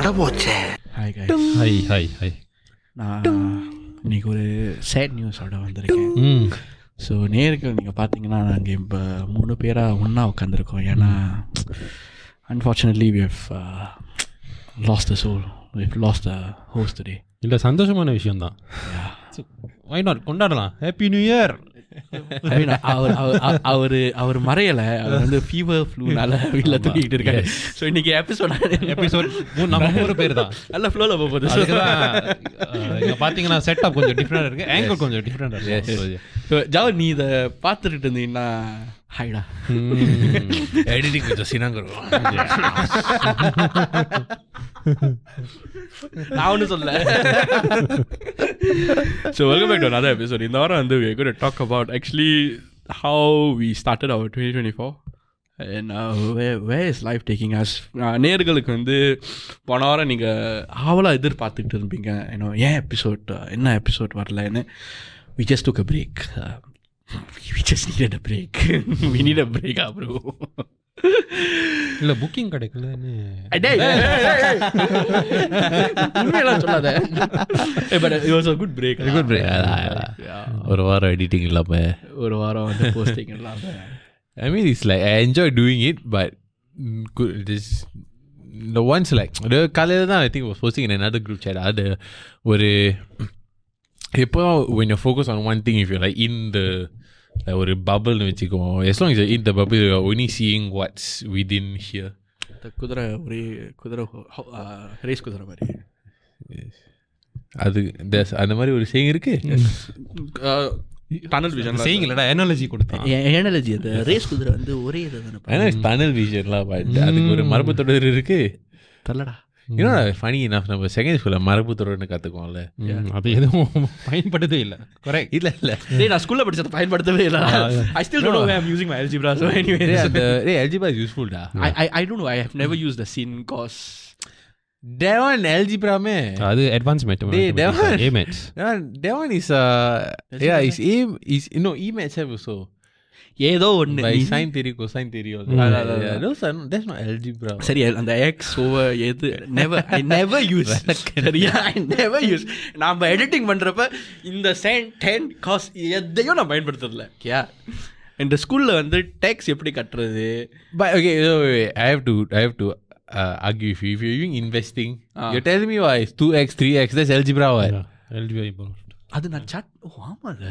அடபோச்சே. Hi guys. Hi hi hi நான் இன்னைக்கு ஒரு சேட் நியூஸோட வந்திருக்கேன். ம். ஸோ நேர்கள் நீங்கள் பார்த்தீங்கன்னா நாங்கள் இப்போ மூணு பேராக ஒன்றா உட்காந்துருக்கோம் ஏன்னா unfortunately we have lost the soul we lost the host today இல்லை சந்தோஷமான விஷயம் தான் வை நாட் கொண்டாடலாம். ஹாப்பி நியூ இயர் அவர் அவர் மறையலை. அவர் வந்து ஃபீவர் ஃப்ளூனால வீட்டில் தூக்கிட்டு இருக்காரு. ஸோ இன்னைக்கு எபிசோட் எபிசோட் நம்ம மூணு பேர் தான். நல்ல ஃப்ளோவில் போகுது. பார்த்தீங்கன்னா செட்டப் கொஞ்சம் டிஃப்ரெண்டாக இருக்குது ஆங்கிள் கொஞ்சம் டிஃப்ரெண்டாக இருக்குது ஸோ ஜாவ் நீ இதை பார்த்துட்டு இருந்தீங்கன்னா Haida. Mm. Editing with the Sinangar. நான் சொல்ல so welcome back to another episode இந்த வாரம் வந்து we could talk about actually how we started our twenty twenty four where is life taking us நேர்களுக்கு வந்து போன வாரம் நீங்கள் ஆவலாக எதிர்பார்த்துக்கிட்டு இருப்பீங்க. ஏன்னோ ஏன் எபிசோட் என்ன எபிசோட் வரலன்னு? We just took a break we just needed a break we need a break ah, bro இல்லை புக்கிங் கிடைக்கலன்னு டேய், டேய், டேய், டேய். உண்மையெல்லாம் சொல்லாத but it was a good break Good break. Yeah. ஒரு வாரம் எடிட்டிங் இல்லாம ஒரு வாரம் வந்து போஸ்டிங் இல்லாம I mean it's like I enjoy doing it but mm, good this the ones like the காலையில் தான் I think was posting in another group chat அது ஒரு எப்போ when you're focused on one thing if you're like in the like ஒரு பபிள்னு வச்சுக்குவோம். As long as you're in the bubble you're only seeing what's within here. இந்த குதிரை ஒரே குதிரை race குதிரை மாதிரி. அது அந்த மாதிரி ஒரு செய்யும் இருக்கு? டனல் விஷன் செய்யுங்களடா எனர்ஜி கொடுத்தேன். ஏனலஜி அந்த ரேஸ் குதிரை வந்து ஒரே இதை தானே ஏன்னா டனல் விஷன்லாம் அதுக்கு ஒரு மரபு தொடர் இருக்கு. தள்ளடா. இன்னும் ஃபனி enough நம்ம செகண்ட் ஸ்கூலில் மரபு தொடர்னு கற்றுக்குவோம்ல ம், அது எதுவும் பயன்படுத்தவே இல்லை கரெக்ட் இல்லை இல்லை டேய் நான் ஸ்கூல்ல படிச்சத பயன்படுத்தவே இல்லை I still don't no way I am using my algebra so anyway அந்த டேய் algebra is யூஸ்ஃபுல்டா I, I I don't know. I have never used the sin cause that one algebraமே அது advance Dey, that one- mathematics A mats that one, that one is uh yeah is a is no ஏதோ ஒன்று sine தெரி cosine தெரியும். சரி அந்த X over எது? Never I never use சரியா I never use நாம் எடிட்டிங் பண்ணுறப்ப இந்த சைன் டென் காஸ் எதையும் நான் பயன்படுத்துறதில்ல. கியா இந்த ஸ்கூலில் வந்து டேக்ஸ் எப்படி கட்டுறது? But okay I have to I have to argue if you. If you're doing investing, uh. you're telling me why it's 2x, 3x, that's algebra. Why? அது நான் சாட் ஆமால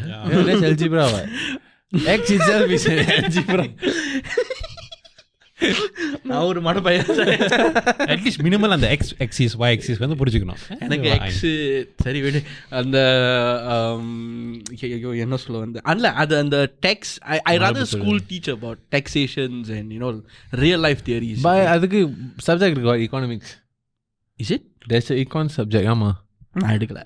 எல்ஜிபிரா that's algebra what x itself is an algebra நான் ஒரு மட பையன் at least minimal அந்த X axis Y axis வந்து புரிஞ்சுக்கணும் எனக்கு எக்ஸ் சரி விடு அந்த ஆம், ஐயோ, என்ன சொல்ல வந்து அல்ல அது அந்த tax I I rather school teach about taxations and you know real life theories but அதுக்கு subject இருக்கு economics is it there's an econ subject ஆமா நான் எடுக்கல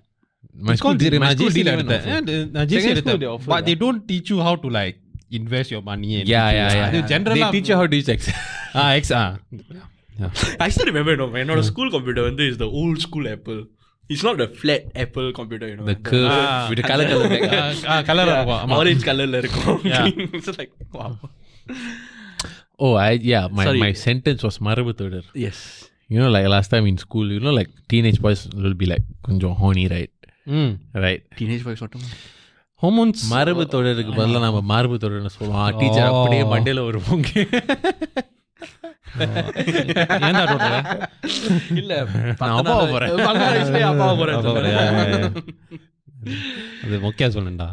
my school did my நான் school ஜிசி did எடுத்தேன் நான் ஜிசி Second school they எடுத்தேன் offer but that. They don't teach you have to like invest your money yeah yeah yeah அது they ஜெனரலா teach you how to use x ah X ah I still remember no என்னோட school computer வந்து is the old school apple it's not the flat apple computer you the curve Ah. with the color color back colour இருக்கும் ஆமா orange கலர்ல இருக்கும் Yeah. It's like wow oh I yeah my Sorry. my sentence was மரபு தொடர் S you know like last time in school you know like teenage boys will be like கொஞ்சம் horny right ம் right teenage boys மட்டும் hormones மரபு தொடருக்கு பதிலா நம்ம மார்பு தொடர்னு சொல்லுவோம் டீச்சர் Oh. அப்படியே மண்டையில ஒரு பொங்க ஏன்டா டோட்டல் இல்ல நான் அப்பாவை போறேன். பன்னெண்டு வயசுலயே அப்பாவை போறேன் அது மொக்கையா சொல்லணும்டா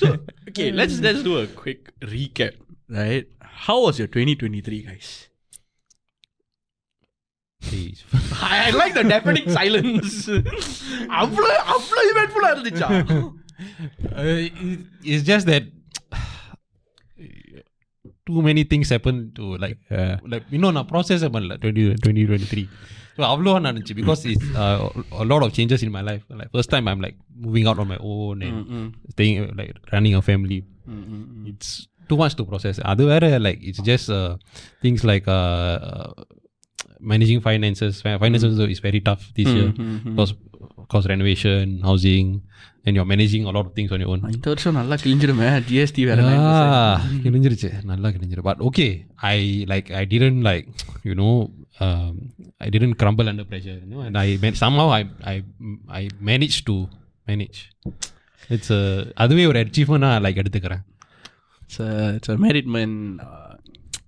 so okay let's let's do a quick recap right how was your 2023 guys I like the deafening silence அவ்வளோ அவ்வளோ இவெண்ட்ஃபுல்லா இருந்துச்சா it's just that too many things happen to like Yeah. like இன்னும் நான் ப்ராசஸ் பண்ணல twenty twenty twenty three so அவ்வளோ நடந்துச்சு because it's a lot of changes in my life like first time I'm like moving out on my own and staying like running a family it's too much to process அது வேற like it's just uh, things like uh, uh, managing finances Fi- finances is very tough this year because cost renovation housing and you're managing a lot of things on your own இந்த வருஷம் நல்லா கிழிஞ்சிருமே GST வேற Ah, கிழிஞ்சிருச்சு நல்லா கிழிஞ்சிரு but okay I like I didn't like you no um, I didn't crumble under pressure, you know, and I man- somehow I I I managed to manage. It's a அதுவே ஒரு achievement like எடுத்துக்கிறேன் It's a, it's a married man, uh,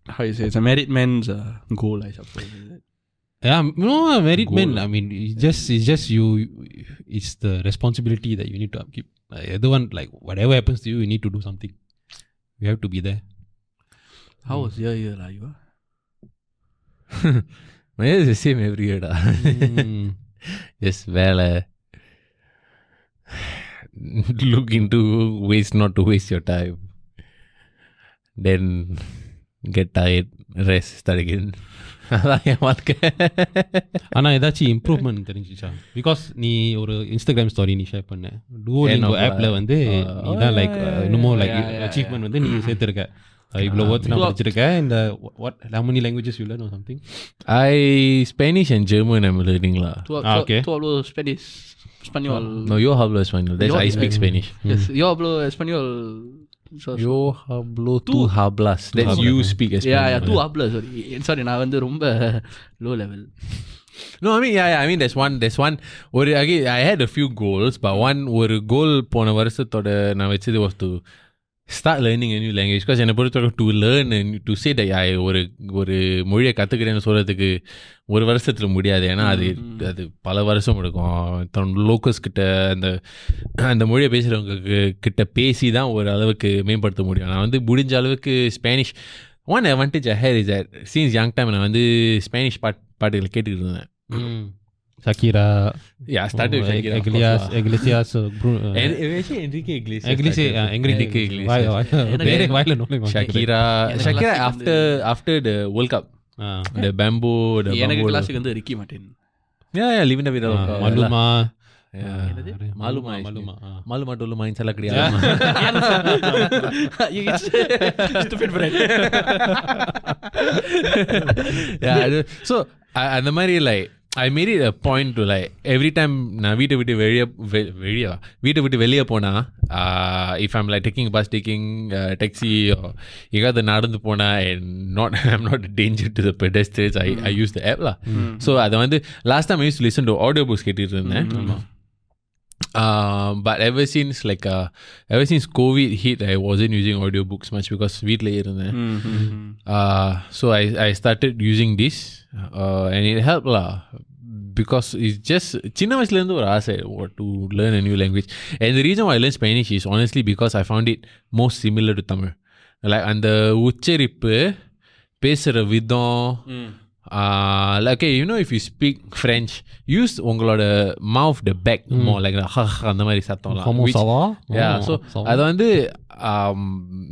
how you say, it's a married man's uh, goal, I suppose. Yeah, no, married men. I mean, it's just it's just you. It's the responsibility that you need to upkeep. Like, one, like whatever happens to you, you need to do something. You have to be there. How was your year, lah, you? My year is the same every year. Da. Mm. Just வேலை look into ways not to waste your time. Then get tired, rest, start again. அதான் என் வாழ்க்கை ஆனா ஏதாச்சும் improvement தெரிஞ்சிச்சா because நீ ஒரு Instagram story நீ share பண்ண two என்னோட- ஆப்ல வந்து நீ தான் லைக் இன்னமும் லைக் yeah, yeah, அச்சீவ்மெண்ட் வந்து நீ சேர்த்திருக்க இவ்வளோ வேர்ட்ஸ் நான் படிச்சிருக்கேன் இந்த what how many languages you learn or something I Spanish and German I'm learning lah. Tu, Ah, tu, okay. tu hablo Spanish, Spanish. No, yo hablo español. That's Yo- I speak Spanish. Yes, yo hablo español. So, Yo hablo tu hablas. That's you speak yeah, Spanish. yeah, tu hablo, sorry. Sorry, நான் வந்து ரொம்ப low level. No, I mean, yeah, yeah. I mean, there's one, there's one. ஒரு again, I had a few goals, but one ஒரு goal போன வருஷத்தோட நான் வச்சது was to start learning a new language because என்னை பொறுத்தவரைக்கும் to learn and to say that I ஒரு ஒரு மொழியை கற்றுக்கிறேன்னு சொல்கிறதுக்கு ஒரு வருஷத்தில் முடியாது. ஏன்னா அது அது பல வருஷம் எடுக்கும். தன் லோக்கல்ஸ் கிட்ட அந்த அந்த மொழியை பேசுகிறவங்க கிட்ட பேசி தான் ஒரு அளவுக்கு மேம்படுத்த முடியும். நான் வந்து முடிஞ்ச அளவுக்கு Spanish one advantage I had is that since young time நான் வந்து ஸ்பானிஷ் பாட் பாட்டுகள் கேட்டுக்கிட்டு இருந்தேன். சக்கீரா Yeah, I started with Shakira, of course எக்லியாஸ் lah. எக்லிசியாஸ் And actually Enrique Iglesias. எக்லிசி started. எங்கிரிக்கு Enrique why Iglesias. வாய் வாயில நுழைவாங்க. Shakira, எனக்கு Shakira classic after after the World Cup, ah. the bamboo, the எனக்கு bamboo. கிளாஸுக்கு வந்து ரிக்கி மாட்டேன் Yeah, yeah, living the vida ah, loca. மல்லுமா Yeah. என்னது? Maluma, மல்லுமா actually. ஆ. Maluma dulu main salah kriya. stupid friend yeah, அது- so I- அந்த மாதிரி like I made it a point to like every time நான் வீட்டை விட்டு வெளியே வெ- வெளியே வா. வீட்டை விட்டு வெளியே போனா uh, if I'm like taking bus taking uh, taxi or எங்காவது நடந்து போனா and not I'm not a danger to the pedestrians I, I use the app lah so அதை வந்து last time I used to listen to audio books கேட்டுட்டு இருந்தேன் Uh, but ever since like uh, ever since COVID hit, I wasn't using audiobooks much because வீட்டில் இருந்தேன் uh, so I, I started using this uh, and it helped lah because it's just சின்ன வயசுலேருந்து ஒரு ஆசை what to learn a new language and the reason why I learned Spanish is honestly because I found it most similar to Tamil like அந்த உச்சரிப்பு பேசுகிற விதம் uh, like okay you know if you speak French use உங்களோட mouth the back more like the அந்த மாதிரி சத்தம்லாம் Comment which- ça va? yeah Oh, so ça va. அது வந்து um,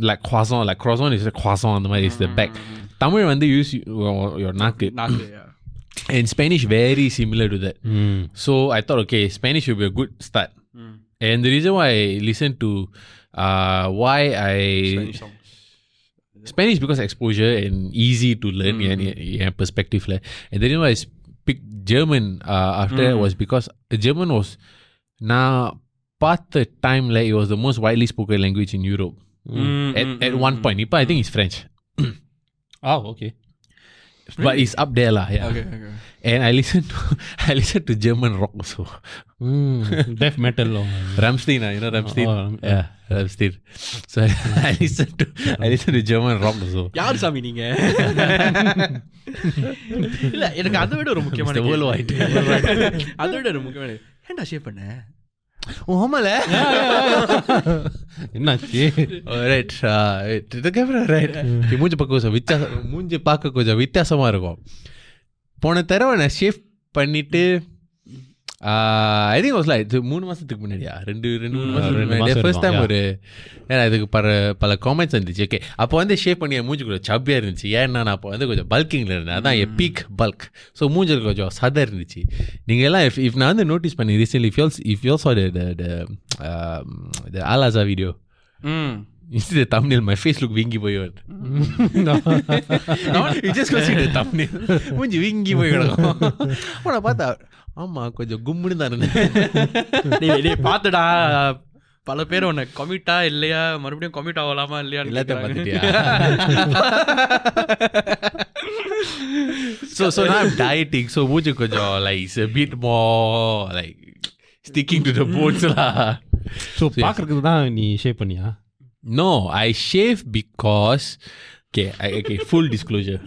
like croissant like croissant is a croissant அந்த மாதிரி is the back Tamil வந்து use your, your நாக்கு நாக்கு yeah. and Spanish very similar to that ம். so I thought okay Spanish would be a good start and the reason why I listened to uh, why I Spanish songs. Spanish because exposure and easy to learn Mm. and yeah, perspective like. And the reason why I picked German uh, after that Mm. was because German was now part the time like it was the most widely spoken language in Europe Mm, at, mm, at mm, one mm. point. Ipa, I think it's French, oh, okay. But it's up there lah. Yeah. Okay, okay. And I listen to I listen to German rock also. ம். Death metal. oh. Ramstein, ah, you know Ramstein. Oh, yeah, Ramstein. So I, listen to I listen to German rock also. யார் சாமி நீங்க இல்ல எனக்கு அதை விட ஒரு முக்கியமான. அதை விட ஒரு முக்கியமான ஏன்டா ஷேப் பண்ண ஆமால என்னாச்சு? ரைட் இதுக்கப்புறம் ரைட் மூஞ்சி பார்க்க கொஞ்சம் வித்தியாசம் மூஞ்சி பார்க்க கொஞ்சம் வித்தியாசமாக இருக்கும். போன தடவை நான் ஷேஃப் பண்ணிட்டு ஐ திங்க் வாஸ் லைக் மூணு மாசத்துக்கு முன்னாடியா? ரெண்டு ரெண்டு மூணு மாதம் ஃபர்ஸ்ட் டைம் ஒரு ஏன்னா இதுக்கு பல பல காமெண்ட்ஸ் இருந்துச்சு ஓகே அப்போ வந்து ஷேப் பண்ணி மூஞ்சி கொஞ்சம் சப்பியாக இருந்துச்சு. ஏன்னா நான் அப்போ வந்து கொஞ்சம் பல்கிங்கில் இருந்தேன். அதான் என் பீக் பல்க் ஸோ மூஞ்சில் கொஞ்சம் சதை இருந்துச்சு. நீங்கள் எல்லாம் இஃப் இஃப் நான் வந்து நோட்டீஸ் பண்ணி recently if y'all's if y'all's the ஆலாசா video see the thumbnail, my face look wingy boy. you just go see the thumbnail. wingy ஆமா கொஞ்சம் கும்முன்னு தான் இருந்தேன் டேய் டேய் பாத்துடா பல பேர் உன்னை கமிட்டா இல்லையா மறுபடியும் கமிட் ஆகலாமா இல்லையா எல்லாத்தையும் பார்த்துட்டியா so so now I'm dieting. So மூச்சு கொஞ்சம் like it's a bit more like sticking to the bones lah. So பார்க்கறதுக்கு தான் நீ ஷேப் பண்ணியா No, I shave because okay, I, okay. Full disclosure,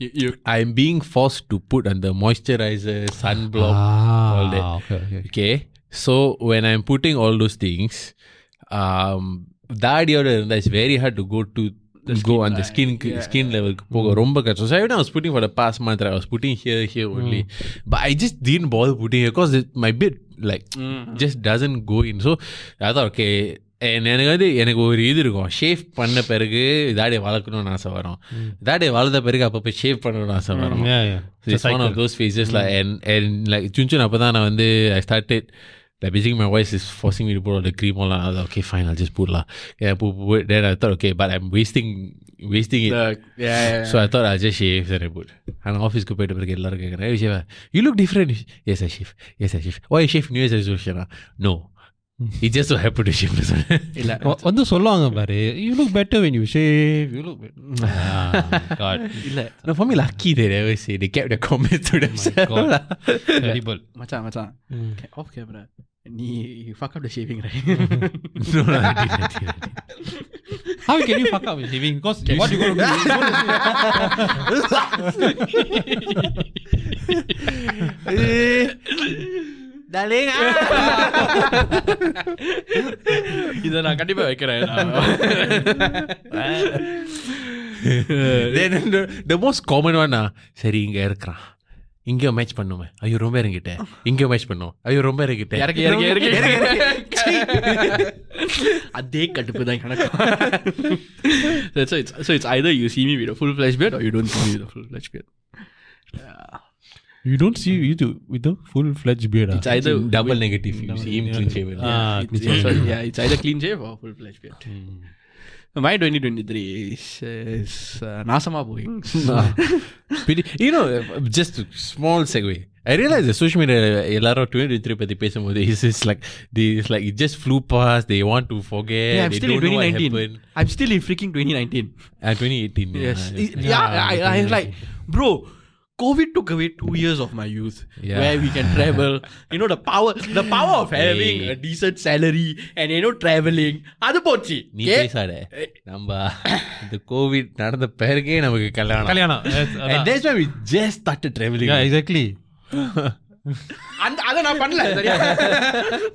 You, you I'm being forced to put on the moisturizer, sunblock, all that. Okay okay Okay, so when I'm putting all those things, um, தாடியோட இருந்தா it's very hard to go to go on the skin skin level போக ரொம்ப கஷ்டம் so even I was putting for the past month right, I was putting here here only but I just didn't bother putting here because it, my beard like just doesn't go in so I thought okay and எனக்கு வந்து எனக்கு ஒரு இது இருக்கும் shave பண்ண பிறகு தாடியை வளர்க்கணும்னு ஆசை வரும் தாடியை வளர்ந்த பிறகு அப்பப்போ ஷேவ் பண்ணணும்னு ஆசை வரும் yeah yeah So it's one of those phases like and and like Chunchun அப்போ தான் நான் வந்து I started like basically my voice is forcing me to put all the cream all that. I was like, okay fine I'll just put lah yeah put, put, put. then I thought okay but I'm wasting wasting it the, yeah, yeah, so I thought I'll just shave then I put ஆனால் ஆஃபீஸ்க்கு போயிட்டு பிறகு எல்லாரும் கேட்குறேன் shave you look different S I shave S I shave O I shave new years ரெசல்யூஷனா no it just happen to shave இல்ல வ- வந்து சொல்லுவாங்க பாரு you look better when you shave you look God இல்ல No, for me lucky they never say. They kept the comments to themselves. God. lah. terrible மச்சான் மச்சான் of camera நீ fuck up the shaving right no, no, I didn't, I didn't, I didn't. how can you fuck up with shaving because what you gonna Darling, இதை நான் கண்டிப்பா வைக்கிறேன் then the, the most common one ah, சரி இங்க இருக்கிறான் இங்கேயோ match பண்ணுமே ஐயோ ரொம்ப இறங்கிட்ட இங்கேயோ மேட்ச் பண்ணும் ஐயோ ரொம்ப இறங்கிட்ட இறக்கி இறக்கி இறக்கி அதே கடுப்பு தான் எனக்கும் so it's so it's either you see me with a full flash beard or you don't see me with a full flash beard you don't see you do with the full fledged beard it's either double negative you see him clean shaven ah it's, it's, so, yeah it's either clean shave or full flash beard my 2023 is, is uh, நாசமா போய் Pity- you know just a small segue I realize the social media எல்லாரும் 2023 பத்தி பேசும்போது it's just like they it's like it just flew past they want to forget yeah, I'm they still in don't know what 2019 happened I'm still in freaking 2019 uh, 2018 Yes. yeah. It- yeah, I, I was like, bro, COVID took away two years of my youth Yeah. where we can travel. You know, the power the power of having Hey. a decent salary and you know traveling. அது போச்சு நீ Okay? பேசாத நம்ம இந்த Covid நடந்த பிறகே நமக்கு கல்யாணம் கல்யாணம் and that's why we just started traveling yeah exactly அந்த அதை நான் பண்ணல சரியா?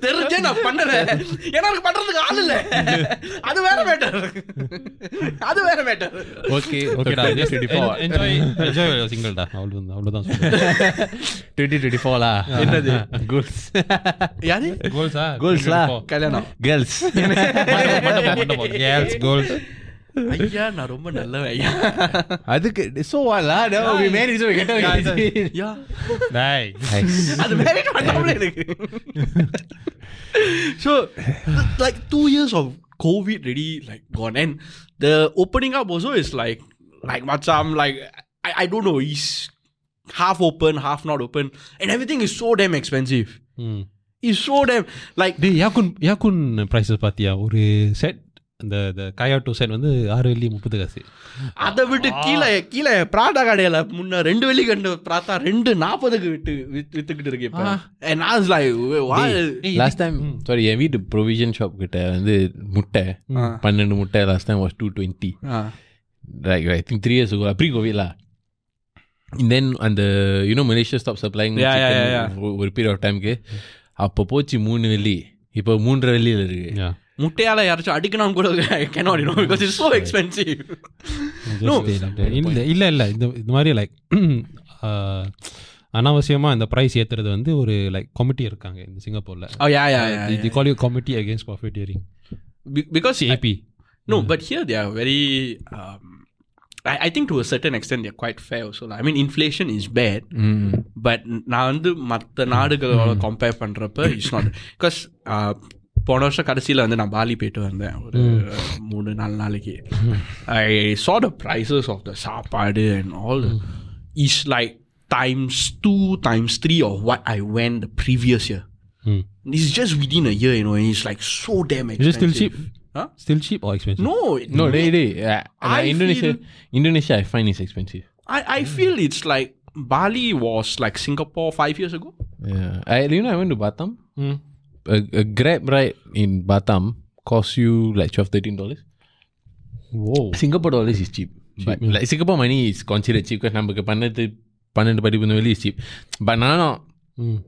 தெரிஞ்சே நான் பண்ணல ஏன்னா எனக்கு பண்றதுக்கு ஆள் இல்ல. அது வேற மேட்டர் அது வேற மேட்டர் okay ஓகேடா okay just 2024 enjoy enjoy. சிங்கிள்டா அவ்வளவுதான் அவ்வளவுதான் சொல்றேன். 2024 லா. என்னது? Goals. யாரு? கோல்ஸா goals லா? கல்யாணம். மண்டபம் கேர்ள்ஸ் கோல்ஸ் ஐயா நான் ரொம்ப நல்லவன் ஐயா அதுக்கு so what lah no we married so we get out யா டேய் அது வேற பண்ணாமலே இருக்கு so th- like two years of covid really like gone and the opening up also is like like macam like I, I don't know it's half open half not open and everything is so damn expensive ம் it's so damn like டேய் யாக்குன் யாக்குன் prices பாத்தியா ஒரு set அந்த இந்த காயாட்டோ set வந்து ஆறு வெள்ளி முப்பது காசு. அதை விட்டு கீழே கீழே பிராடா கடையில முன்ன ரெண்டு வெள்ளி கண்டு பிராத்தா ரெண்டு நாற்பதுக்கு விட்டு வித்து- வித்துக்கிட்டு இருக்கு இப்ப. and I was like why last time sorry என் வீட்டு ப்ரொவிஷன் ஷாப் கிட்ட வந்து முட்டை பன்னெண்டு முட்டை last time was two twenty like I think three years ago pre COVID lah and then அந்த you know Malaysia stop supplying Yeah, yeah, chicken yeah, ஒ- ஒரு period of டைம்க்கு அப்போ போச்சு மூணு வெள்ளி. இப்போ மூன்றரை வெள்ளியில் இருக்கு. யா முட்டையால யாராச்சும் அடிக்கணும் கூட cannot you know because it's so expensive No. இல்ல இல்ல இல்ல இந்த இந்த மாதிரி லைக் அனாவசியமா இந்த பிரைஸ் ஏத்துறது வந்து ஒரு லைக் கமிட்டி இருக்காங்க இந்த சிங்கப்பூர்ல oh yeah yeah yeah, the call you committee against profiteering Be- because AB no but here they are very um, I, I think to a certain extent they're quite fair also lah. I mean inflation is bad but நான் வந்து மற்ற நாடுகளோட compare பண்ணுறப்ப it's not because போன வருஷம் கடைசியில் வந்து நான் பாலி போயிட்டு வந்தேன் ஒரு மூணு நாலு நாளைக்கு ஐ saw the prices of the சாப்பாடு and all is like times two times three of what I went the previous year it's just within a year you know and it's like so damn Is it expensive still cheap? Huh? Still cheap or expensive? No, No, they, they, uh, I Indonesia, feel- Indonesia, I find is expensive. I, I feel it's like Bali was like Singapore five years ago. Yeah. I you know I went to Batam. Hmm. A, a grab ride in Batam costs you like 12 13 dollars. Whoa. Singapore dollars is cheap. but like Singapore money is considered cheap because நமக்கு பன்னெண்டு பன்னெண்டு படிப்பு வெளி is cheap. But நானும் Mm.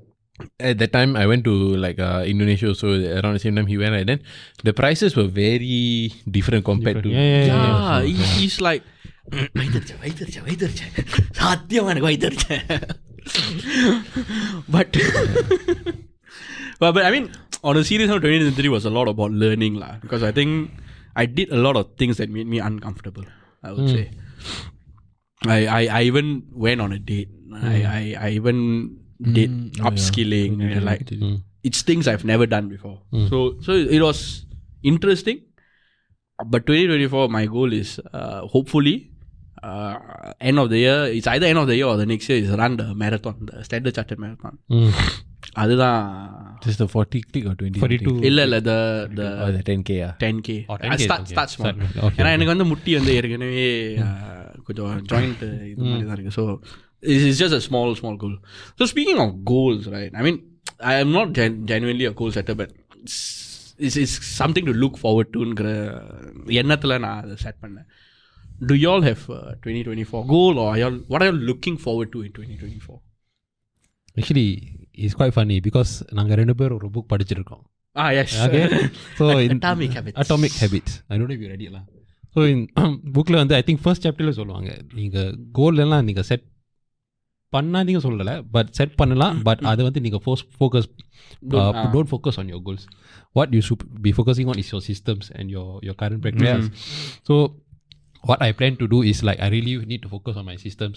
at that time I went to like uh, Indonesia also around the same time he went right then the prices were very different compared to Yeah, yeah, yeah. Yeah, he, he's like வயிற்றுச்சேன் வயிற்றுச்சேன் வயிற்றுச்சேன் சத்தியமா எனக்கு வயிற்றுச்சேன் but but but I mean on a serious note 2023 was a lot about learning lah. Because I think I did a lot of things that made me uncomfortable I would say. I, I I even went on a date. I, I I even did upskilling and like it's things I've never done before. So so it was interesting. But 2024 my goal is uh, hopefully uh, end of the year it's either end of the year or the next year is run the marathon the standard chartered marathon. Mm. அதுதான் just the 40 click or 20 42. இல்ல இல்ல the the or the 10k ah 10k Oh, I 10K, start okay. start small. Start, okay, ஏன்னா எனக்கு வந்து முட்டி வந்து ஏற்கனவே uh, கொஞ்சம் ஜாயிண்ட் இது மாதிரி தான் இருக்கு. So it's just a small small goal so speaking of goals right I mean I am not gen genuinely a goal setter but it's is something to look forward டுங்கிற எண்ணத்தில் நான் அதை set பண்ணேன். To y'all have twenty twenty four goal are what are you looking forward to in twenty twenty four Actually, it's quite funny because நாங்கள் ரெண்டு பேரும் ஒரு book படிச்சிருக்கோம் ஆ S okay so Atomic Habits. Atomic habits I don't you ready எல்லாம் so புக்கில் வந்து I think first சாப்டரில் சொல்லுவாங்க நீங்கள் கோல் எல்லாம் நீங்கள் செட் பண்ணாதீங்க சொல்லலை பட் செட் பண்ணலாம் பட் அது வந்து நீங்கள் force focus Don't- ah. Don't focus on your goals what you should be focusing on is your systems and your your current practice so what I plan to do is like I really need to focus on my systems,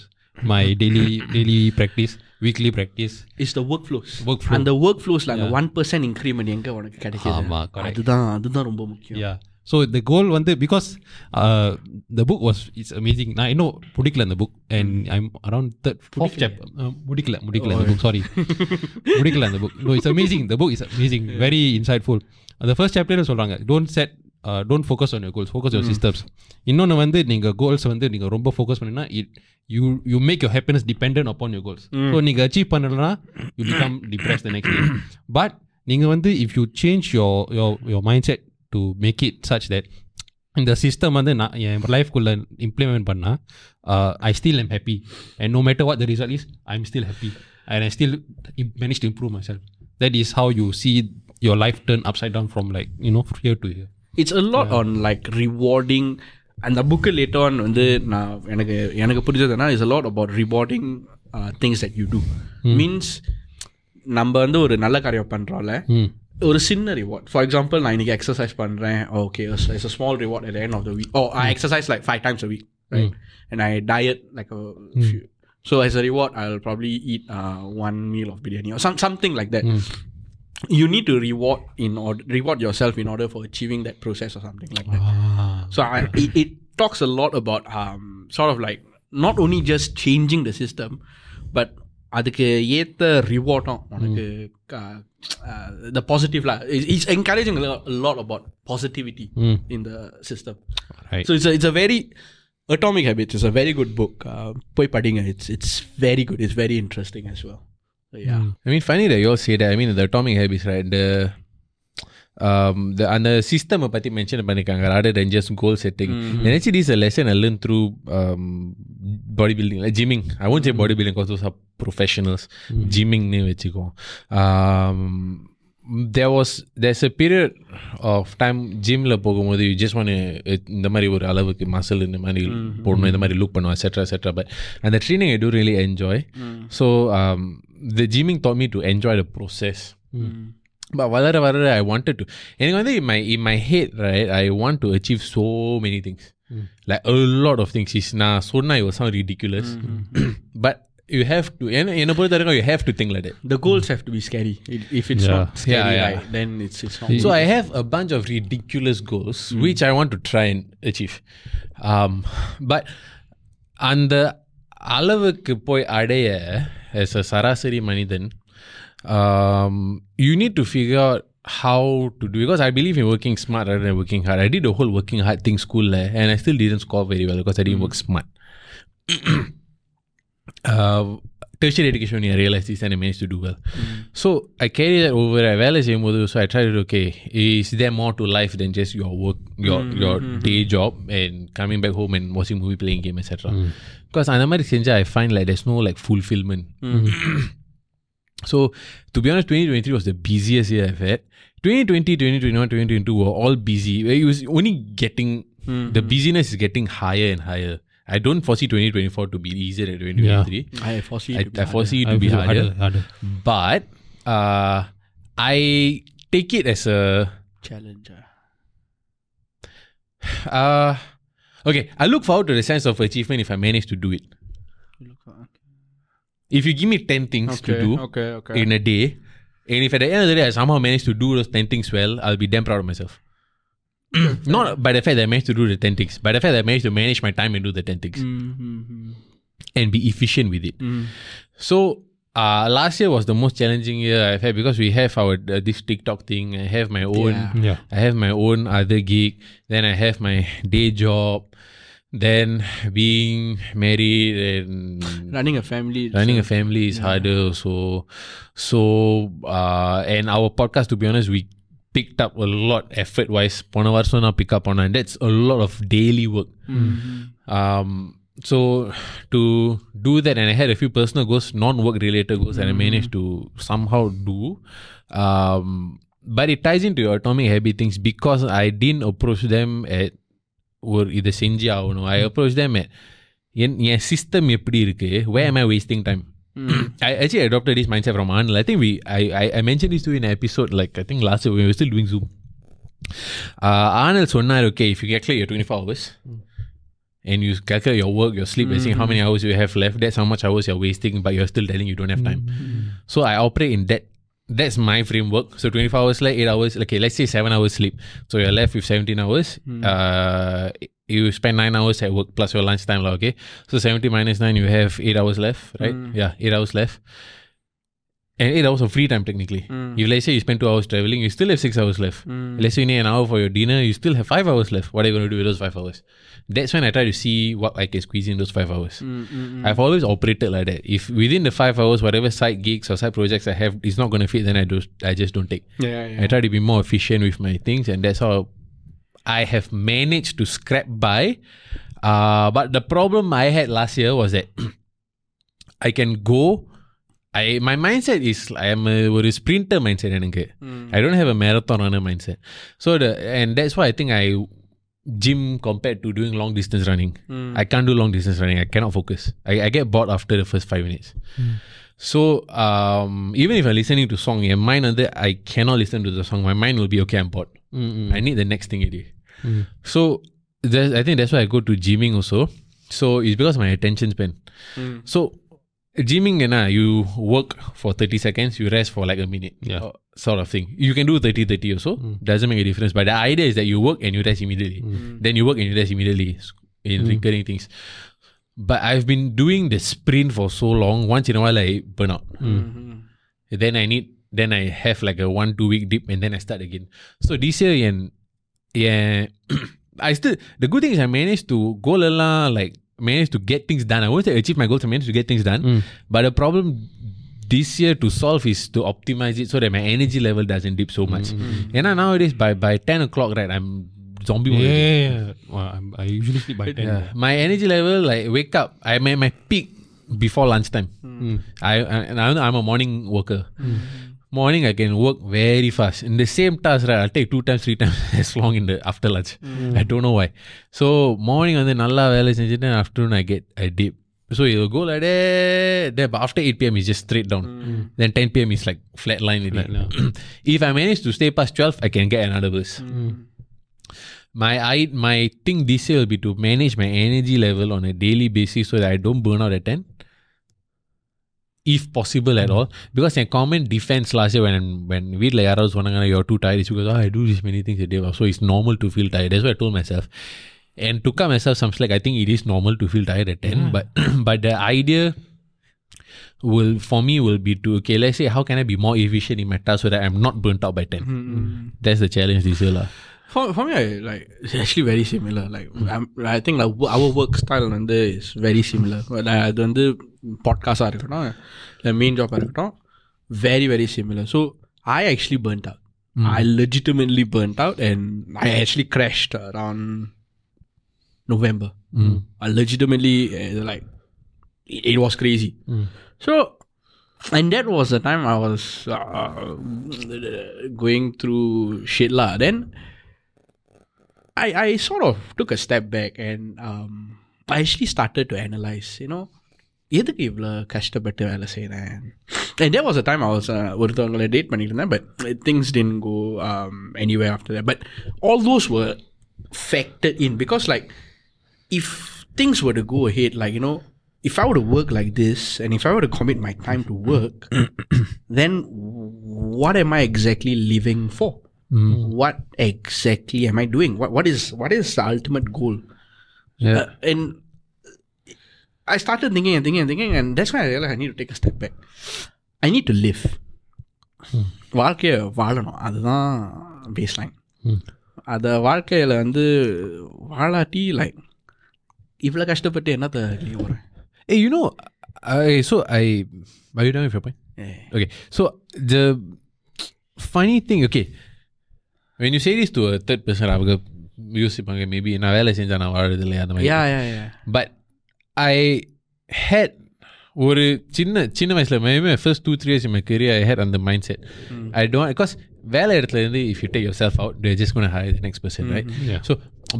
my daily daily practice, weekly practice. Is the work flows Workflow. அந்த work ஃப்ளோஸில் அந்த one percent increment எங்கே உனக்கு கிடைக்குது ஆமா, correct. அதுதான் அதுதான் ரொம்ப முக்கியம் Yeah. So the goal one day because uh, the book was it's amazing. Now I know Mudikla in the book and I'm around third fourth chapter. Uh, Mudikla, Mudikla in the book. Sorry, Mudikla in the book. No, it's amazing. The book is amazing. Very insightful. Uh, the first chapter சொல்றாங்க don't set uh, don't focus on your goals focus on your systems இன்னொன்று வந்து நீங்கள் goals வந்து நீங்கள் ரொம்ப focus பண்ணினா it you you make your happiness depend upon your goals so நீங்கள் achieve பண்ணலனா you become depress the next day but நீங்கள் வந்து if you change your your your mind set to make it such that இந்த system வந்து நான் என் லைஃப்குள்ளே implement பண்ணால் I still am happy and no matter what the result is I am still happy and I still manage to improve my self that is how you C your life turn upside down from like you know here to here it's a lot on like rewarding அந்த book later on வந்து நான் எனக்கு எனக்கு புரிஞ்சதுன்னா is a lot about rewarding uh, things that you do means நம்ம வந்து ஒரு நல்ல காரியம் பண்ணுறோம்ல mm. ஒரு சின்ன ரிவார்ட் ஃபார் எக்ஸாம்பிள் நான் இன்னைக்கு எக்ஸசைஸ் பண்ணுறேன் okay it's a small reward at the end of the week oh I exercise like five times a week right and I diet like a few so as a reward I'll probably eat uh, one meal of biryani or you need to reward in order reward yourself in order for achieving that process or something like that ah. so I, it, it talks a lot about um, sort of like not only just changing the system but அதுக்கு ஏற்ற ரிவார்டும் உனக்கு the பாசிட்டிவ்ல it's encouraging lot about positivity Mm. In the system Right. So it's it's a very atomic habits it's a very good book போய் படிங்க it's it's very good it's very interesting as well So, yeah I mean, funny that you all say that. I mean, the atomic habits, right? The um the and the system பத்தி mention பண்ணிருக்காங்க rather than just goal setting. And actually, this is a lesson I learned through um bodybuilding, like gymming. I won't say bodybuilding because those are professionals. Gymming னு வச்சுக்கோ. Um there was there's a period of time ஜிம்ல போகும்போது you just one இந்த மாதிரி ஒரு அளவுக்கு muscle இந்த மாதிரி போடணும் இந்த மாதிரி லுக் பண்ணுவோம் எட்ஸெட்ரா எட்ஸெட்ரா பட் அந்த training I do really enjoy so the gymming taught me to enjoy the process. But வளர வளர I wanted to எனக்கு வந்து in my in my head right I want to achieve so many things like a lot of things is நான் சொன்னா it will sound ridiculous but you have to என்ன என்ன பொறுத்த வரைக்கும் you have to think like that the goals have to be scary If- if it's Yeah. not scary Yeah, yeah. right then it's it's not so I have a bunch of ridiculous goals which I want to try and achieve um but அந்த அளவுக்கு போய் அடைய as a Sarasari Manidan, um, you need to figure out how to do because I believe in working smart rather than working hard. I did the whole working hard thing school there and I still didn't score very well because I didn't hmm. work smart. uh, tertiary education only I realized this and I managed to do well. So I carry that over. I வேலை செய்யும்போது so I tried to okay, is there more to life than just your work, your your day job and coming back home and watching movie, playing game, etc. Because அந்த மாதிரி செஞ்சா I find like there's no like fulfillment. So to be honest, 2023 was the busiest year I've had. 2020, 2021, 2022 were all busy. It was only getting the busyness is getting higher and higher. I don't foresee 2024 to be easier than 2023. I foresee I, it to be I foresee it to be harder. harder. But uh, I take it as a challenger. uh, okay. I look forward to the sense of achievement if I manage to do it. If you give me 10 things to do okay, okay. in a day, and if at the end of the day I somehow manage to do those 10 things well, I'll be damn proud of myself. Not by the fact that I managed to do the 10 things, by the fact that I managed to manage my time and do the 10 things Mm-hmm. and be efficient with it. Mm. So uh, last year was the most challenging year I've had because we have our uh, this TikTok thing. I have my own. Yeah. Yeah. I have my own other gig. Then I have my day job. Then being married and Running a family. running a- a family is harder. So, so uh, and our podcast, to be honest, we picked up a lot effort wise. போன வருஷம் நான் pick up on and that's a lot of daily work. Um, so to do that, and I had a few personal goals, non-work related goals, and I managed to somehow do. Um, but it ties into your atomic habit things because I didn't approach them at ஒரு இதை செஞ்சு ஆகணும் I approach them at என் என் system எப்படி இருக்கு where am I wasting time I actually adopted this mindset from Arnold. I think we I, I, I mentioned this to you in an episode like I think last year when we were still doing Zoom. Uh, Arnold சொன்னார் okay if you calculate your 24 hours and you calculate your work, your sleep, and seeing how many hours you have left, that's how much hours you're wasting, but you're still telling you don't have time. So I operate in that. That's my framework. So 24 hours, like 8 hours, okay, let's say 7 hours sleep. So you're left with 17 hours. Uh, you spend 9 hours at work plus your lunch time, lah, okay? So 70 minus 9, you have 8 hours left, right? Mm. Yeah, 8 hours left. And 8 hours of free time, technically. Mm. If let's say you spend 2 hours traveling, you still have 6 hours left. Mm. Let's say you need an hour for your dinner, you still have 5 hours left. What are you going to do with those 5 hours? That's when I try to see what I can squeeze in those 5 hours. Mm, I've always operated like that. If within the 5 hours, whatever side gigs or side projects I have is not going to fit, then I, do, I just don't take. Yeah, yeah. I try to be more efficient with my things, and that's how I have managed to scrape by. Uh, but the problem I had last year was that I can go. I my mindset is I am a, a sprinter mindset. Mm. I don't have a marathon runner mindset. So the and that's why I think I gym compared to doing long distance running. Mm. I can't do long distance running. I cannot focus. I, I get bored after the first five minutes. Mm. So um, even if I'm listening to song, my mind under I cannot listen to the song. My mind will be okay. I'm bored. I need the next thing it is. Mm. So I think that's why I go to gymming also. So it's because of my attention span. Mm. So gymming, you, know, you work for 30 seconds, you rest for like a minute. Yeah. uh, Sort of thing. You can do 30 30 also. Mm. Doesn't make a difference. But the idea is that you work and you rest immediately. Then you work and you rest immediately in recurring things. But I've been doing the sprint for so long. Once in a while, I burn out. Mm-hmm. Then I need, then I have like a one, two week dip and then I start again. So this year, and yeah, I still, the good thing is I managed to go la like, managed to get things done. I won't say achieve my goals, I managed to get things done. Mm. But the problem this year to solve is to optimize it so that my energy level doesn't dip so much. Mm-hmm. Mm-hmm. And nowadays, by, by 10 o'clock, right, I'm zombie Yeah, yeah. Well, I'm, I usually sleep by 10. Yeah. My energy level, like wake up, I'm at my peak before lunchtime. Mm. I, I and I'm, I'm a morning worker. Mm morning I can work very fast. In the same task, right, I'll take two times, three times as long in the after lunch. Mm. I don't know why. So morning on the Nalla Valley and afternoon I get a dip. So it'll go like that, that but after 8 p.m. is just straight down. Mm. Then 10 p.m. is like flat line. Flat line. if I manage to stay past 12, I can get another bus. Mm. My I my thing this year will be to manage my energy level on a daily basis so that I don't burn out at 10 if possible at all. Because a common defense last year when when we like I was wondering you're too tired, it's because oh, I do this many things a day. So it's normal to feel tired. That's what I told myself. And to come myself some slack, I think it is normal to feel tired at 10. Yeah. But but the idea will for me will be to okay, let's say how can I be more efficient in my task so that I'm not burnt out by 10. Mm-hmm. That's the challenge this year. For, for me, I, like it's actually very similar. Like I'm, I think like wo- our work style வந்து is very similar. But, like, அது வந்து பாட்காஸ்டாக இருக்கட்டும் இல்லை main ஜாபாக இருக்கட்டும் very very similar. So I actually burnt out. I legitimately burnt out and I actually crashed around November. I legitimately uh, like it, it was crazy. So and that was the time I was uh, going through shit lah. Then I I sort of took a step back and um, I actually started to analyze. You know, எதுக்கு இவ்வளோ கஷ்டப்பட்டு வேலை செய்கிறேன் and that was the time I was uh, ஒருத்தவங்களை date பண்ணியிருந்தேன் but things didn't go um, anywhere after that but all those were factored in because like if things were to go ahead like you know if I were to work like this and if I were to commit my time to work then what am I exactly living for what exactly am I doing what what is what is the ultimate goal Yeah. Uh, and I started thinking and thinking and thinking, and that's why I realized I need to take a step back. I need to live. வாழ்க்கையை வாழணும் அதுதான் baseline அந்த வாழ்க்கையில் வந்து வாழாட்டி like இவ்வளோ கஷ்டப்பட்டு என்னத்தை வெளியே போகிறேன் Hey, you know, I so I are you done with your point? Okay, so the funny thing, okay, when you say this to a third person, அவங்க யோசிப்பாங்க மேபி நான் வேலை செஞ்சா நான் வாழறது இல்லையா அந்த மாதிரி யா யா யா பட் ஐ ஹேட் ஒரு சின்ன சின்ன வயசில் maybe first two three years my career I had அந்த mindset I don't because வேலை இடத்துல இருந்து if you take yourself out there just cone hire the next person right Yeah. So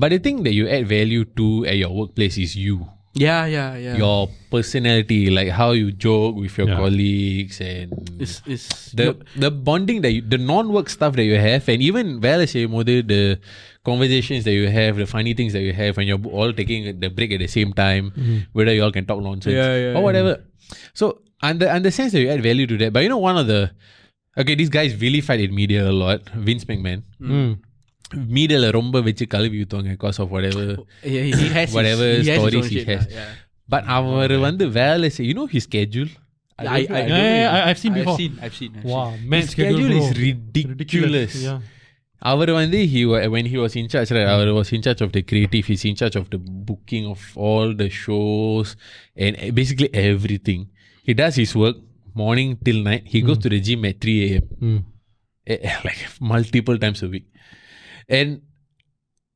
but I think that you add value to at your workplace is you yeah yeah, yeah, yeah. Your personality, like how you joke with your yeah. colleagues and it's, it's, the the bonding that you, the non-work stuff that you have, and even well, say the conversations that you have, the funny things that you have, when you're all taking the break at the same time, mm-hmm. whether you all can talk nonsense yeah, yeah, or whatever. Yeah. So, and the, and the sense that you add value to that, but you know, one of the okay, these guys really fight in media a lot, Vince McMahon. Mm மீடியால ரொம்ப வச்சு கழுவி ஊத்துவாங்க because of whatever Yeah, he has his- Whatever he has his stories own he shit has. lah, yeah. but அவர் வந்து வேலை செய் you know his schedule I, I, Yeah, yeah, yeah, I- I've seen before. I've seen, I've seen, I've Wow, seen. man, His schedule is bro. ridiculous. Yeah. அவர் வந்து he wa- when he was in charge right our was in charge of the creative he's in charge of the booking of all the shows and basically everything he does his work morning till night he goes to the gym at 3 a.m Mm. eh, like multiple times a week and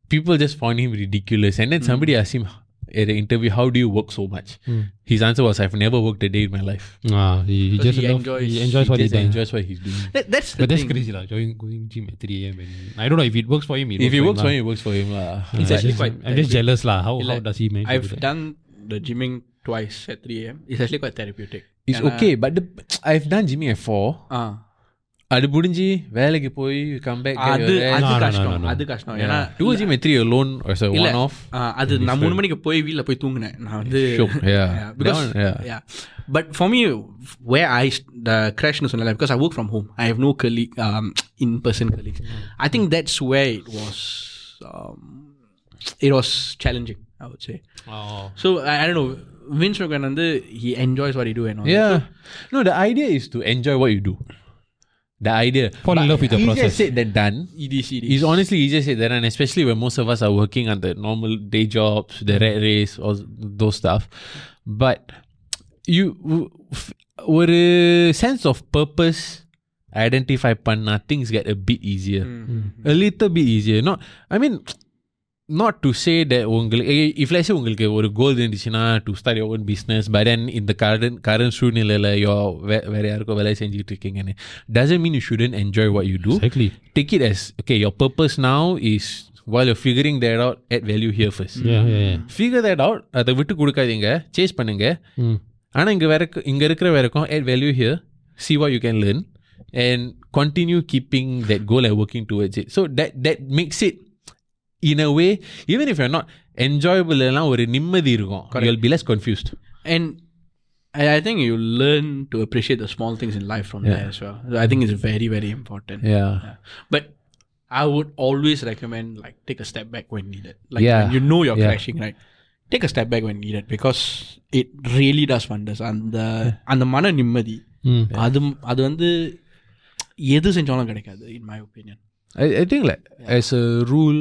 people just found him ridiculous and then somebody asked him at the interview how do you work so much his answer was i've never worked a day in my life Ah, he, he just he love- enjoys- he enjoys what he he just does. enjoys what he's doing That, that's the But that's thing. crazy, lah. Going, going gym at 3 a.m. And I don't know if it works for him. It if it works for lah. him it works for him lah. It's Uh, actually quite I'm just jealous lah. How how does he manage? I've do done the gymming twice at 3 a.m. It's actually quite therapeutic. It's And, uh, okay, but the, I've done gymming at four. Ah, அது முடிஞ்சு வேலைக்கு போய் come back get அது your rest. அது No, no, no, கஷ்டம் no, no. அது கஷ்டம் ஏன்னா Yeah. Do a gym at three alone as a இல்ல one off. ஆ, அது நான் மூணு மணிக்கு போய் வீட்ல போய் தூங்கினேன் நான் வந்து Shiok, yeah. Yeah, because That one, yeah. yeah. But for me, where I the crash சொன்னல because I work from home, I have no colleague, um, in person colleagues. I think that's where it was, um, it was challenging. I would say. Oh. So I, I don't know. Vince McMahon வந்து he enjoys what he do and all. that. Yeah. No, the idea is to enjoy what you do. The idea. Fall in But love with the easier process. said than done. It is. It is. It's honestly easier said than done, especially when most of us are working on the normal day jobs, the rat race, or those stuff. But you, f- ஒரு sense of purpose identify பண்ணா things get a bit easier. A little bit easier. Not, I mean, not to say that உங்களுக்கு if let's say உங்களுக்கு ஒரு கோல் இருந்துச்சுன்னா to start your own business but then in the current current சூழ்நிலையில் யோ வேற யாருக்கோ வேலை செஞ்சுட்டு இருக்கீங்கன்னு doesn't mean you shouldn't enjoy what you do Exactly. take it as okay your purpose now is while you're figuring that out add value here first Yeah, yeah, yeah. figure that out அதை விட்டு கொடுக்காதீங்க chase பண்ணுங்க Mm. ஆனால் இங்கே வேற இங்கே இருக்கிற வரைக்கும் add value here see what you can learn and continue keeping that goal and working towards it so that that makes it in a way even if you're not enjoyable எல்லாம் ஒரு நிம்மதி இருக்கும் you'll be less confused and I, I think you learn to appreciate the small things in life from there as well. So I think it's very very important. yeah Yeah. But I would always recommend like take a step back when needed. Like Yeah. when you know you're Yeah. crashing, right? Take a step back when needed because it really does wonders. அந்த அந்த மன நிம்மதி Mm. அது அது வந்து எது செஞ்சாலும் கிடைக்காது in my opinion. I, I think like as a rule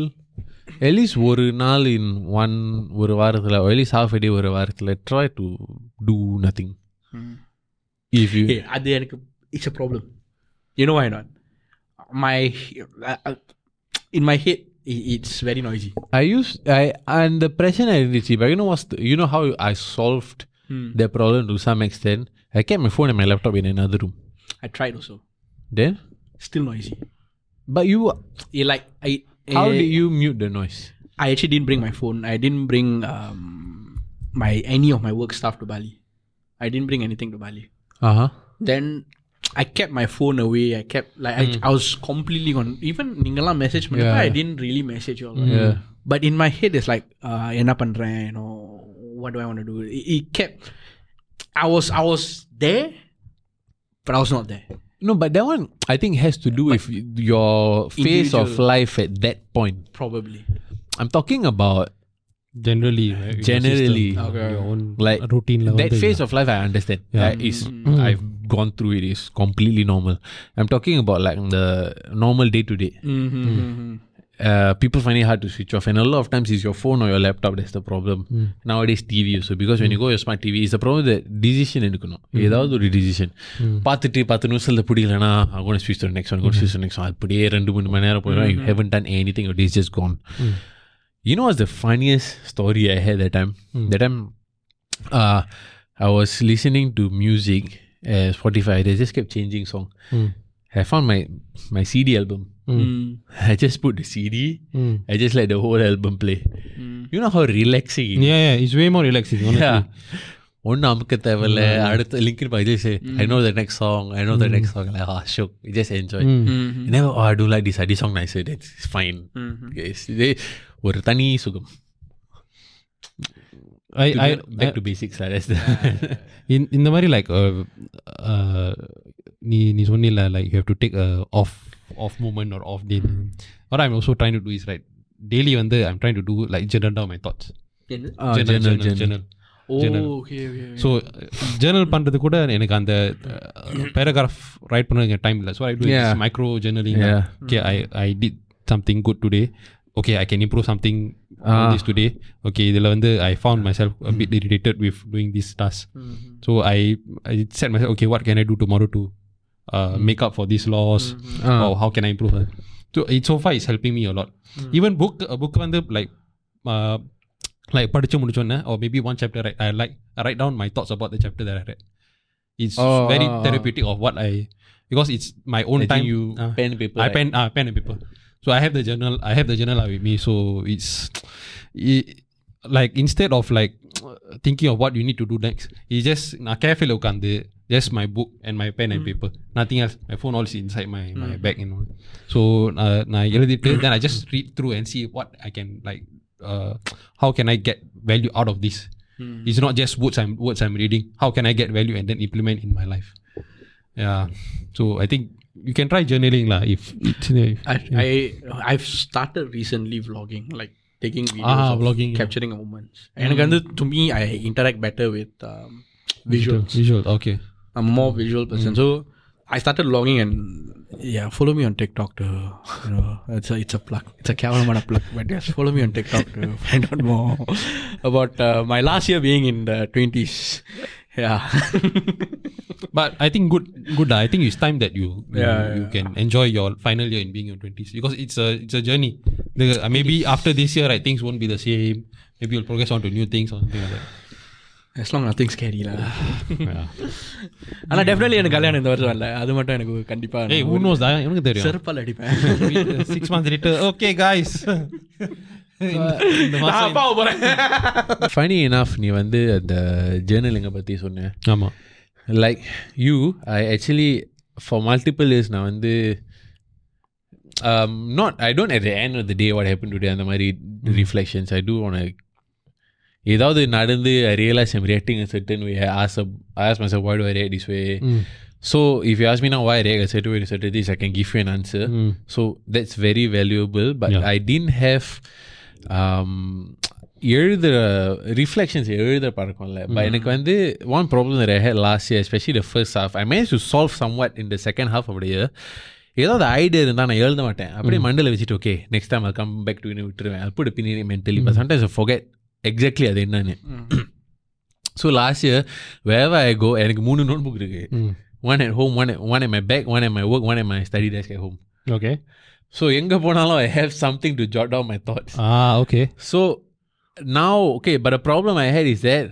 at least ஒரு நாள் in one ஒரு வாரத்துல or at least half a day ஒரு வாரத்துல try to do nothing if you Hey, அது எனக்கு it's a problem. You know why not? My uh, uh, in my head i it's very noisy. I use I and the pressure identity but you know what's the, you know how I solved Hmm. the problem to some extent I kept my phone and my laptop in another room I tried also. then Still noisy. but you It like I how eh, did you mute the noise I actually didn't bring my phone. I didn't bring um my any of my work stuff to Bali. I didn't bring anything to Bali. uh-huh Then I kept my phone away. I kept like I, I was completely gone. Even நீங்கெல்லாம் message பண்ணப்ப Yeah. I didn't really message you all. yeah But in my head, it's like, uh, என்ன பண்றேன், you know, what do I want to do? It, it kept, I was, I was there, but I was not there. No, but that one I think has to do with your phase of life at that point. Probably. I'm talking about Generally, right, with your Generally. system, Okay. your own like routine level. that phase of life. I understand. Yeah. Uh, is mm. Mm. I've gone through it. Is completely normal. I'm talking about like the normal day to day. Mm-hmm, mm. mm-hmm. Mm-hmm. Uh, people find it hard to switch off, and a lot of times it's your phone or your laptop that's the problem. Nowadays, TV also because when you go your smart TV, it's a problem that decision எடுக்கணும் ஏதாவது ஒரு decision பார்த்துட்டு பத்து நிமிஷத்தில் பிடிக்கலனா I'm going to switch to the next one, going to switch to the next one. அப்படியே ரெண்டு மூணு மணி நேரம் போயிடும் you haven't done anything, your day's just gone. You know what's the funniest story I had that time? That time, uh, I was listening to music uh, Spotify. They just kept changing song. Mm. I found my my CD album. Mm. I just put the CD. Mm. I just let the whole album play. You know how relaxing it is? Yeah, yeah, it's way more relaxing. Honestly. Yeah. ஒன்றும் அமுக்க தேவையில்ல அடுத்த link just say I know the next song I know the next song like ah shook you just enjoy Mm-hmm. you never oh I do like this I this song nicer that's fine yes they ஒரு தனி சுகம் I, To I, get back to basics lah that's the in இந்த மாதிரி like நீ நீ சொன்னில like you have to take off of moment R of day what I'm also trying to do is right daily வந்து I'm trying to do like journal down my thoughts Ah, journal journal, journal journal. Oh, Journal. okay, okay. okay. So journal பண்ணுறது கூட எனக்கு அந்த paragraph write பண்ண time இல்லை so I two Yeah. Micro journaling Yeah. Okay I I did something good today okay I can improve something Ah. This today okay இதில் வந்து I found myself bit irritated with doing this task so I I set my okay what can I do tomorrow to make up for this loss Ah. or how can I improve it? So it so far is helping me a lot. Even book a book வந்து like uh, like படிச்சு முடிச்சோன்னே or maybe one chapter right, I like I write down my thoughts about the chapter that I read. It's Oh, very ah, ah. therapeutic of what I because it's my own I think time. you uh, pen paper I right? pen uh, pen and paper. So I have the journal. I have the journal out with me. So it's it, like instead of like thinking of what you need to do next, it's just நான் கேஃபில் உட்காந்து just my book and my pen and paper. Nothing else. My phone all is inside my my bag and all. So uh, நான் எழுதிட்டு then I just read through and see what I can like. Uh, how can I get value out of this? It's not just words I'm words I'm reading. How can I get value and then implement in my life? Yeah. So I think you can try journaling lah if it's if, I, I I've started recently vlogging, like taking videos Ah, of vlogging, yeah. capturing moments. And வந்து, to me, I interact better with um, visuals. visual. Okay. I'm a more visual person. So I started logging and yeah, follow me on TikTok to you know it's a it's a plug. It's a Kavalamana plug. But yes, follow me on TikTok to find out more about uh, my last year being in the twenties. Yeah. But I think good good. I think it's time that you you, Yeah, you yeah. can enjoy your final year in being in your twenties because it's a it's a journey. The, uh, maybe after this year, right, things won't be the same. Maybe you'll progress on to new things or something like that as long nothing scary lah. Yeah. ஆனா definitely எனக்கு கல்யாணம் இந்த வருஷம் இல்லை அது மட்டும் எனக்கு கண்டிப்பா hey, who knows? that? எனக்கு தெரியும். செருப்பால் அடிப்பேன் Six months later, okay, guys. இந்த மாசம் அப்பாவை போறேன் funny enough நீ வந்து அந்த ஜேர்னலிங்கை பற்றி சொன்ன ஆமா like you I actually for multiple years நான் வந்து um, not I don't at the end of the day what happened today அந்த மாதிரி reflections I do want to ஏதாவது நடந்து I realize I'm reacting a certain way I ask, I ask myself why do I react this way so if you ask me now why I react a certain way to certain things I can give you an answer so that's very valuable but Yeah. I didn't have um, எழுதுற reflections எழுத பழக்கம்ல but எனக்கு வந்து one problem that I had last year especially the first half I managed to solve somewhat in the second half of the year ஏதாவது idea இருந்தால் நான் எழுத மாட்டேன் அப்படியே மண்டல வச்சுட்டு okay next time come back to விட்டுருவேன் அப்படி பின்னாடி mentally but sometimes forget exactly அது என்னன்னு ஸோ லாஸ்ட் இயர் வேவ ஐ கோ எனக்கு மூணு நோட் புக் இருக்கு Mm. One at home one one at my back one at my work one at my study desk at home Okay. So எங்கே போனாலும் I have something to Jat down my thoughts Ah, okay. So now, okay, but the problem I had is that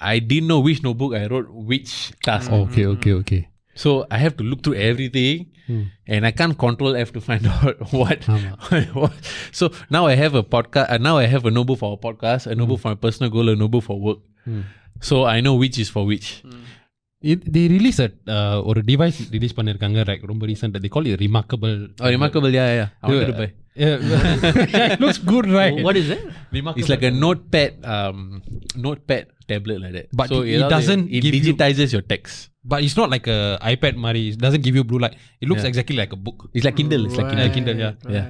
I didn't know which notebook I wrote which task. Okay, okay, okay. so I have to look through everything Hmm. and I can't control F to find out what. what. So now I have a podcast. Uh, now I have a notebook for a podcast, a notebook for my personal goal, a notebook for work. Hmm. So I know which is for which. It, they release a uh, ஒரு device release பண்ணிருக்காங்க like ரொம்ப recent they call it remarkable Oh, remarkable. Yeah, yeah. I wanted to buy. yeah, it looks good right What is it? It's like a notepad, um, notepad tablet like that. But so it- it doesn't It give you- digitizes your text. but it's not like a iPad Mari it doesn't give you blue light it looks Yeah. exactly like a book It's like Kindle. It's like Yeah, Kindle. Kindle, yeah. Yeah.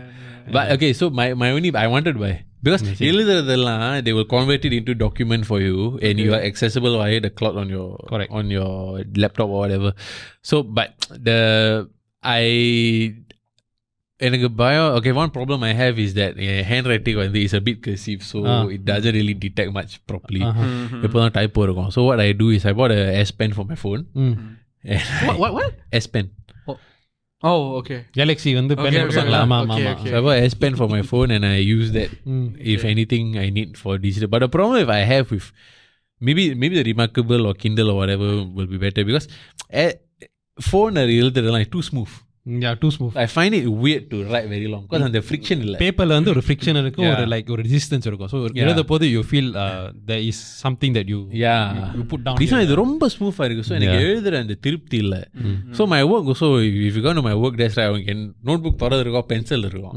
But okay, so my, my only I wanted to buy because எழுதுறதெல்லாம் they will convert it into document for you and you are accessible via the cloud on your Correct. on your laptop or whatever. So but the I எனக்கு பயம் okay one problem I have is that uh, handwriting வந்து is a bit cursive so Ah. it doesn't really detect much properly. Uh-huh. எப்போதான் type இருக்கும் so what I do is I bought a S Pen for my phone Mm. Oh, okay. Galaxy வந்து Okay, pen okay, கொடுத்தாங்களா ஆமா ஆமா okay, ஆமா okay. So I bought a S Pen for my phone and I use that Mm. if anything I need for digital. But the problem if I have with maybe maybe the remarkable or Kindle or whatever will be better because eh, phone are like too smooth. yeah too smooth I find it weird to write very long because the friction இல்ல பேப்பர்ல வந்து ஒரு friction இருக்கும் Yeah. ஒரு like ஒரு resistance இருக்கும் so Yeah. எழுத போது you feel there is something that you Yeah. You put This one down இது ரொம்ப ஸ்மூத்தா இருக்கு ஸோ எனக்கு Yeah. எழுதுற அந்த திருப்தி இல்ல so my work so if you to my work days N note book திறந்து இருக்கும் பென்சில் இருக்கும்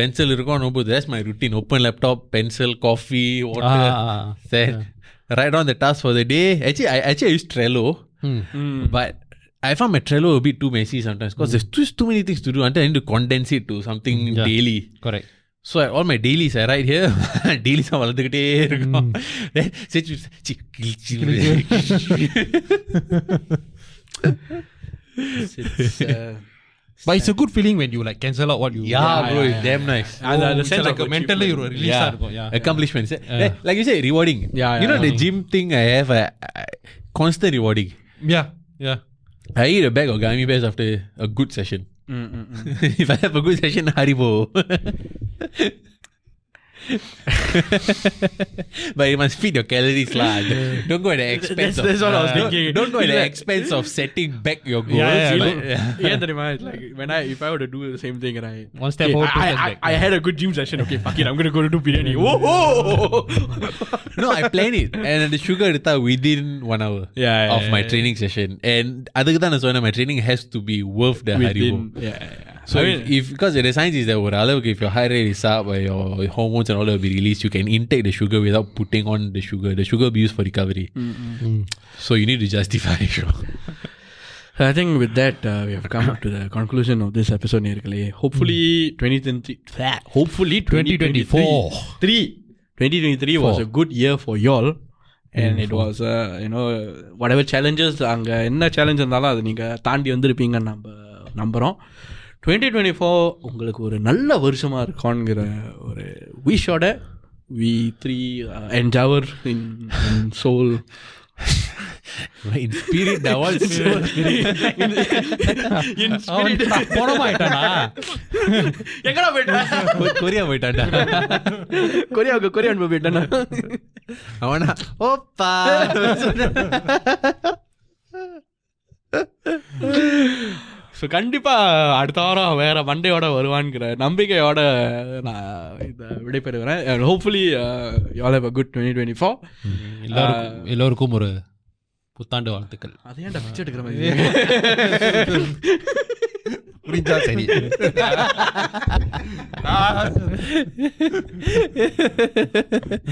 பென்சில் இருக்கும் note book these my routine open laptop pencil coffee water Then write down the task for the day. Actually, I actually I use Trello, but I found my Trello a bit too messy sometimes because there's just too many things to do until I need to condense it to something Yeah. daily. Correct So I, all my dailies I write here. dailies are வளர்ந்துக்கிட்டே இருக்கும். Then sit with- C, கிழிச்சு விடு. It's, uh, But it's a good feeling when you like cancel out what you Yeah, Yeah, bro, yeah, it's yeah, damn nice. and the, the it's sense like of a mentally achievement. ஒரு ரிலீஸா Yeah. இருக்கும் yeah Accomplishments. Eh, Like you say, rewarding. Yeah, You know yeah. the gym thing I have, I, I, constant rewarding. yeah yeah I eat a bag of gummy bears after a good session. Mm, mm, mm. if I have a good session, Haribo. but you must feed your calories, lah. Don't go at the expense That's- of. that's what I was don't- thinking. Don't go at the Like- expense of setting back your goals. Yeah, yeah, but- like- yeah, தெரியுமா it's like when I if I were to do the same thing right One step okay, forward, two I, steps I, back. I had a good gym session okay fuck it I'm gonna go to do biryani whoa no, I plan it. And the sugar எடுத்தா within one hour Yeah, yeah, of my yeah, training session. And அதுக்கு தான் நான் சொன்னேன் my training has to be worth the Haribo. within yeah, yeah, yeah. So I if, mean, if because the science is that ஒரு அளவுக்கு if your heart rate is up or your hormones and all will be released, you can intake the sugar without putting on the sugar. The sugar will be used for recovery. So you need to justify. Sure. I think with that uh, we have come up to the conclusion of this episode நேர்களே hopefully 2023 hopefully 2024 3 2023 was a good year for y'all and it was uh, you know whatever challenges அங்கே என்ன challenge இருந்தாலும் அதை நீங்கள் தாண்டி வந்திருப்பீங்கன்னு நம்ம நம்புகிறோம் twenty twenty four உங்களுக்கு ஒரு நல்ல வருஷமாக இருக்கும்ங்கிற ஒரு விஷோட we three endeavour in soul In spirit, that was போனமாயிட்டானா எங்கடா போயிட்டேன் கொரியா போயிட்டாண்டா கொரியாவுக்கு கொரியா அனுப்ப போயிட்டேன்னா அவனா ஓப்பா. ஸோ கண்டிப்பாக அடுத்த வாரம் வேறு மண்டேயோட வருவான்ங்கிற நம்பிக்கையோட நான் இதை விடைபெறுகிறேன். Hopefully y'all have a good twenty twenty four எல்லாருக்கும் எல்லோருக்கும் ஒரு புத்தாண்டு வாழ்த்துக்கள். அது ஏன்டா பிச்சை எடுக்கிற மாதிரி புரிஞ்சா? சரி.